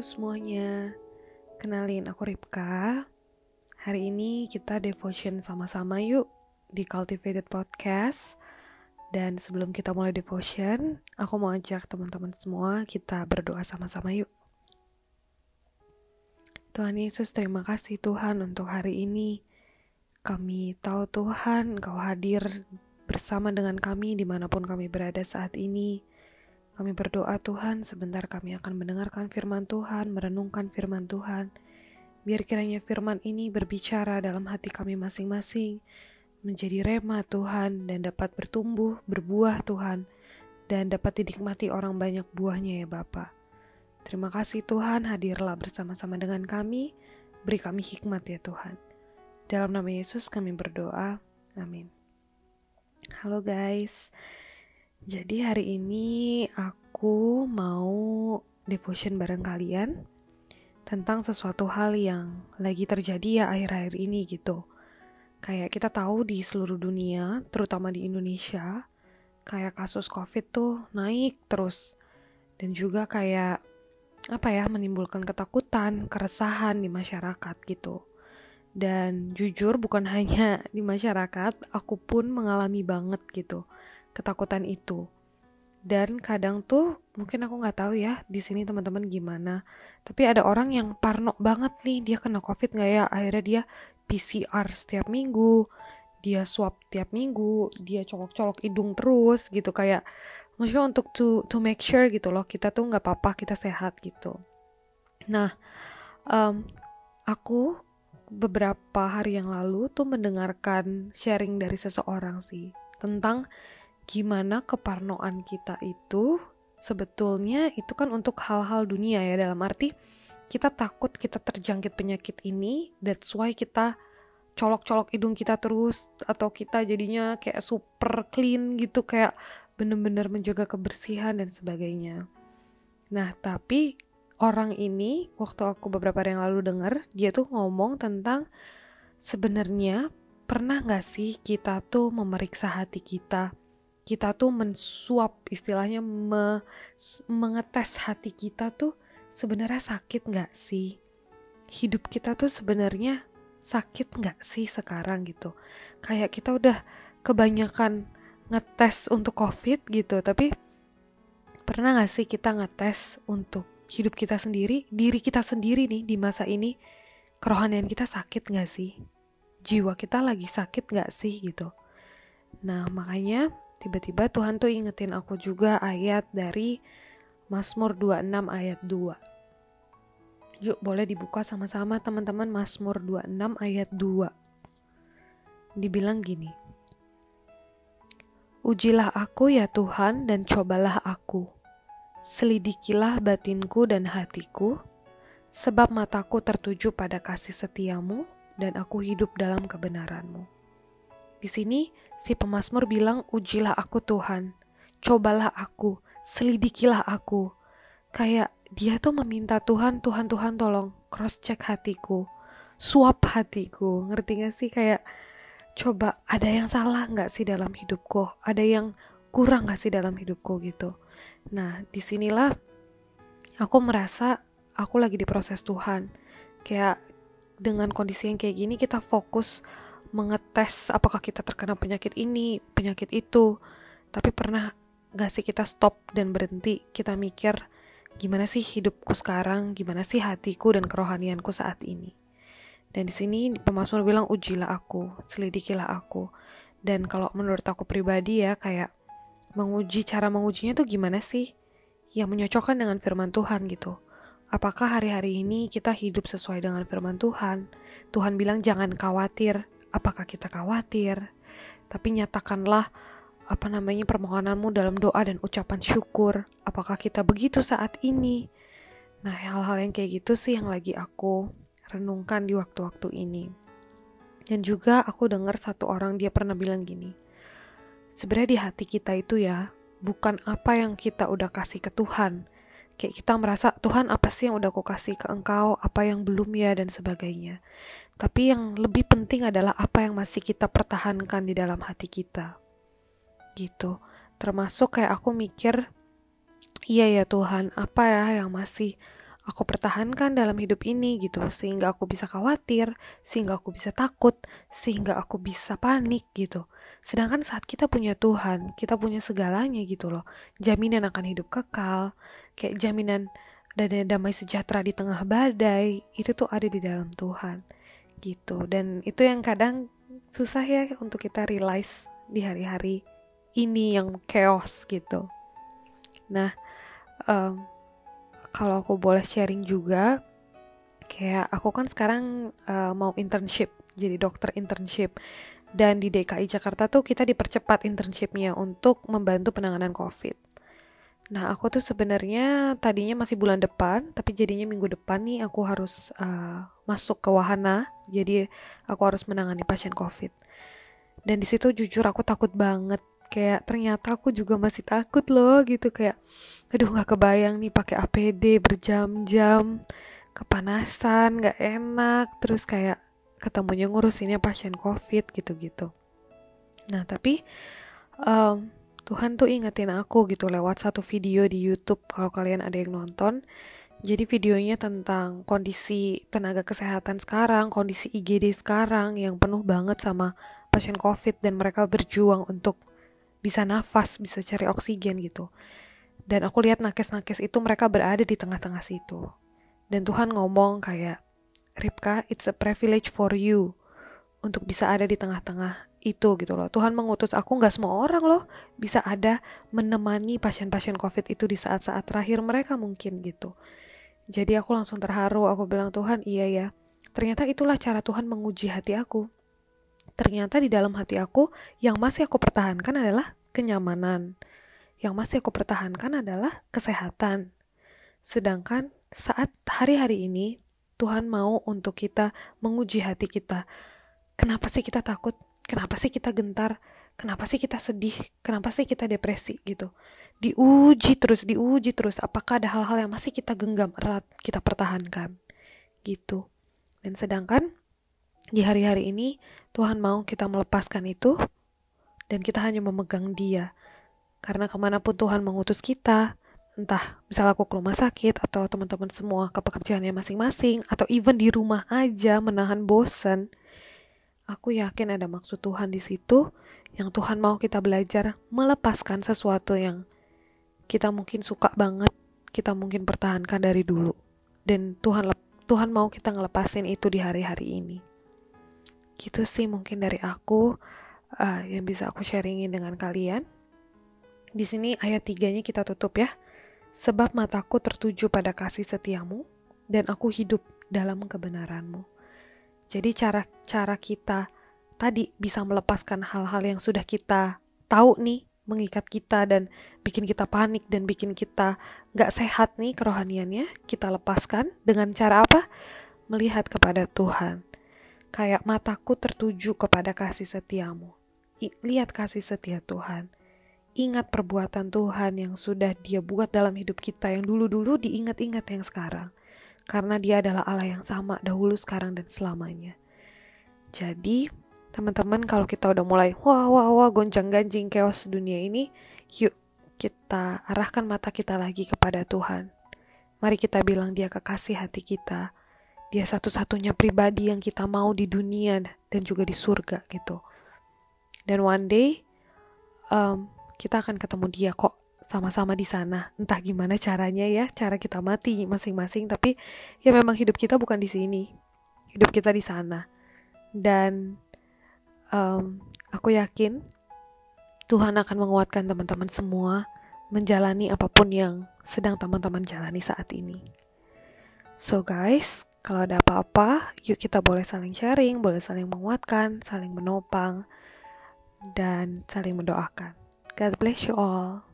Semuanya, kenalin aku Ripka. Hari ini kita devotion sama-sama yuk di Cultivated Podcast. Dan sebelum kita mulai devotion, aku mau ajak teman-teman semua kita berdoa sama-sama yuk. Tuhan Yesus, terima kasih Tuhan untuk hari ini. Kami tahu Tuhan, Engkau hadir bersama dengan kami di mana pun kami berada saat ini. Kami berdoa Tuhan, sebentar kami akan mendengarkan firman Tuhan, merenungkan firman Tuhan. Biar kiranya firman ini berbicara dalam hati kami masing-masing, menjadi rema Tuhan, dan dapat bertumbuh, berbuah Tuhan, dan dapat dinikmati orang banyak buahnya ya Bapa. Terima kasih Tuhan, hadirlah bersama-sama dengan kami, beri kami hikmat ya Tuhan. Dalam nama Yesus kami berdoa, amin. Halo guys, jadi hari ini aku mau devotion bareng kalian tentang sesuatu hal yang lagi terjadi ya akhir-akhir ini gitu. Kayak kita tahu di seluruh dunia, terutama di Indonesia, kayak kasus COVID tuh naik terus. Dan juga kayak apa ya, menimbulkan ketakutan, keresahan di masyarakat gitu. Dan jujur bukan hanya di masyarakat, aku pun mengalami banget gitu ketakutan itu. Dan kadang tuh mungkin aku nggak tahu ya di sini teman-teman gimana. Tapi ada orang yang parno banget nih dia kena covid nggak ya? Akhirnya dia PCR setiap minggu, dia swab tiap minggu, dia colok-colok hidung terus gitu kayak maksudnya untuk to to make sure gitu loh kita tuh nggak apa-apa kita sehat gitu. Nah, um, aku beberapa hari yang lalu tuh mendengarkan sharing dari seseorang sih tentang gimana keparnoan kita itu sebetulnya itu kan untuk hal-hal dunia ya. Dalam arti kita takut kita terjangkit penyakit ini that's why kita colok-colok hidung kita terus atau kita jadinya kayak super clean gitu kayak bener-bener menjaga kebersihan dan sebagainya. Nah tapi orang ini waktu aku beberapa hari yang lalu dengar dia tuh ngomong tentang sebenarnya pernah nggak sih kita tuh memeriksa hati kita kita tuh mensuap istilahnya me, mengetes hati kita tuh sebenarnya sakit nggak sih? Hidup kita tuh sebenarnya sakit nggak sih sekarang gitu? Kayak kita udah kebanyakan ngetes untuk covid gitu tapi pernah nggak sih kita ngetes untuk hidup kita sendiri diri kita sendiri nih di masa ini kerohanian kita sakit nggak sih? Jiwa kita lagi sakit nggak sih gitu? Nah makanya tiba-tiba Tuhan tuh ingetin aku juga ayat dari Mazmur 26 ayat 2. Yuk boleh dibuka sama-sama teman-teman Mazmur 26 ayat 2. Dibilang gini. Ujilah aku ya Tuhan dan cobalah aku. Selidikilah batinku dan hatiku, sebab mataku tertuju pada kasih setiamu dan aku hidup dalam kebenaranmu. Di sini si pemazmur bilang, "Ujilah aku Tuhan, cobalah aku, selidikilah aku." Kayak dia tuh meminta Tuhan, Tuhan Tuhan tolong cross check hatiku, suap hatiku, ngerti gak sih? Kayak coba ada yang salah nggak sih dalam hidupku, ada yang kurang gak sih dalam hidupku? Gitu. Nah di sinilah aku merasa aku lagi diproses Tuhan, kayak dengan kondisi yang kayak gini kita fokus mengetes apakah kita terkena penyakit ini, penyakit itu. Tapi pernah gak sih kita stop dan berhenti, kita mikir gimana sih hidupku sekarang, gimana sih hatiku dan kerohanianku saat ini. Dan di sini pemazmur bilang ujilah aku, selidikilah aku. Dan kalau menurut aku pribadi ya kayak menguji cara mengujinya tuh gimana sih? Yang menyocokkan dengan firman Tuhan gitu. Apakah hari-hari ini kita hidup sesuai dengan firman Tuhan? Tuhan bilang jangan khawatir, apakah kita khawatir, tapi nyatakanlah apa namanya permohonanmu dalam doa dan ucapan syukur. Apakah kita begitu saat ini? Nah, hal-hal yang kayak gitu sih yang lagi aku renungkan di waktu-waktu ini. Dan juga aku dengar satu orang dia pernah bilang gini. Sebenarnya di hati kita itu ya, bukan apa yang kita udah kasih ke Tuhan. Kayak kita merasa, Tuhan apa sih yang udah aku kasih ke engkau, apa yang belum ya, dan sebagainya. Tapi yang lebih penting adalah apa yang masih kita pertahankan di dalam hati kita. Gitu. Termasuk kayak aku mikir, iya ya Tuhan, apa ya yang masih aku pertahankan dalam hidup ini gitu. Sehingga aku bisa khawatir sehingga aku bisa takut sehingga aku bisa panik gitu. Sedangkan saat kita punya Tuhan kita punya segalanya gitu loh. Jaminan akan hidup kekal. Kayak jaminan dan damai sejahtera di tengah badai itu tuh ada di dalam Tuhan gitu. Dan itu yang kadang susah ya untuk kita realize di hari-hari ini yang chaos gitu. Nah um, kalau aku boleh sharing juga kayak aku kan sekarang uh, mau internship jadi dokter internship dan di DKI Jakarta tuh kita dipercepat internshipnya untuk membantu penanganan COVID. Nah aku tuh sebenarnya tadinya masih bulan depan, tapi jadinya minggu depan nih aku harus uh, masuk ke wahana, jadi aku harus menangani pasien COVID. Dan di situ jujur aku takut banget kayak ternyata aku juga masih takut loh gitu kayak aduh nggak kebayang nih pakai APD berjam-jam kepanasan nggak enak terus kayak ketemunya ngurusinnya pasien covid gitu-gitu. Nah tapi um, Tuhan tuh ingetin aku gitu lewat satu video di YouTube kalau kalian ada yang nonton. Jadi videonya tentang kondisi tenaga kesehatan sekarang, kondisi IGD sekarang yang penuh banget sama pasien COVID dan mereka berjuang untuk bisa nafas, bisa cari oksigen gitu. Dan aku lihat nakes-nakes itu mereka berada di tengah-tengah situ. Dan Tuhan ngomong kayak, Ripka, it's a privilege for you untuk bisa ada di tengah-tengah itu gitu loh. Tuhan mengutus aku nggak semua orang loh bisa ada menemani pasien-pasien COVID itu di saat-saat terakhir mereka mungkin gitu. Jadi aku langsung terharu, aku bilang Tuhan iya ya. Ternyata itulah cara Tuhan menguji hati aku ternyata di dalam hati aku yang masih aku pertahankan adalah kenyamanan. Yang masih aku pertahankan adalah kesehatan. Sedangkan saat hari-hari ini Tuhan mau untuk kita menguji hati kita. Kenapa sih kita takut? Kenapa sih kita gentar? Kenapa sih kita sedih? Kenapa sih kita depresi gitu? Diuji terus, diuji terus. Apakah ada hal-hal yang masih kita genggam erat, kita pertahankan? Gitu. Dan sedangkan di hari-hari ini, Tuhan mau kita melepaskan itu, dan kita hanya memegang Dia. Karena ke mana pun Tuhan mengutus kita, entah misal aku ke rumah sakit, atau teman-teman semua ke pekerjaannya masing-masing, atau even di rumah aja menahan bosan, aku yakin ada maksud Tuhan di situ, yang Tuhan mau kita belajar melepaskan sesuatu yang kita mungkin suka banget, kita mungkin pertahankan dari dulu. Dan Tuhan Tuhan mau kita ngelepasin itu di hari-hari ini gitu sih mungkin dari aku uh, yang bisa aku sharingin dengan kalian. Di sini ayat tiganya kita tutup ya. Sebab mataku tertuju pada kasih setiamu dan aku hidup dalam kebenaranmu. Jadi cara-cara kita tadi bisa melepaskan hal-hal yang sudah kita tahu nih mengikat kita dan bikin kita panik dan bikin kita gak sehat nih kerohaniannya kita lepaskan dengan cara apa? Melihat kepada Tuhan kayak mataku tertuju kepada kasih setiamu. Lihat kasih setia Tuhan. Ingat perbuatan Tuhan yang sudah dia buat dalam hidup kita yang dulu-dulu diingat-ingat yang sekarang. Karena dia adalah Allah yang sama dahulu, sekarang, dan selamanya. Jadi, teman-teman kalau kita udah mulai wah wah wah gonjang-ganjing chaos dunia ini, yuk kita arahkan mata kita lagi kepada Tuhan. Mari kita bilang dia kekasih hati kita dia satu-satunya pribadi yang kita mau di dunia dan juga di surga gitu. Dan one day um, kita akan ketemu dia kok sama-sama di sana. Entah gimana caranya ya, cara kita mati masing-masing. Tapi ya memang hidup kita bukan di sini, hidup kita di sana. Dan um, aku yakin Tuhan akan menguatkan teman-teman semua menjalani apa pun yang sedang teman-teman jalani saat ini. So guys, kalau ada apa-apa, yuk kita boleh saling sharing, boleh saling menguatkan, saling menopang, dan saling mendoakan. God bless you all.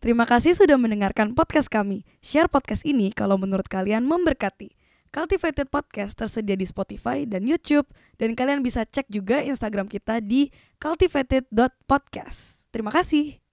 Terima kasih sudah mendengarkan podcast kami. Share podcast ini kalau menurut kalian memberkati. Cultivated Podcast tersedia di Spotify dan YouTube, dan kalian bisa cek juga Instagram kita di cultivated.podcast. Terima kasih.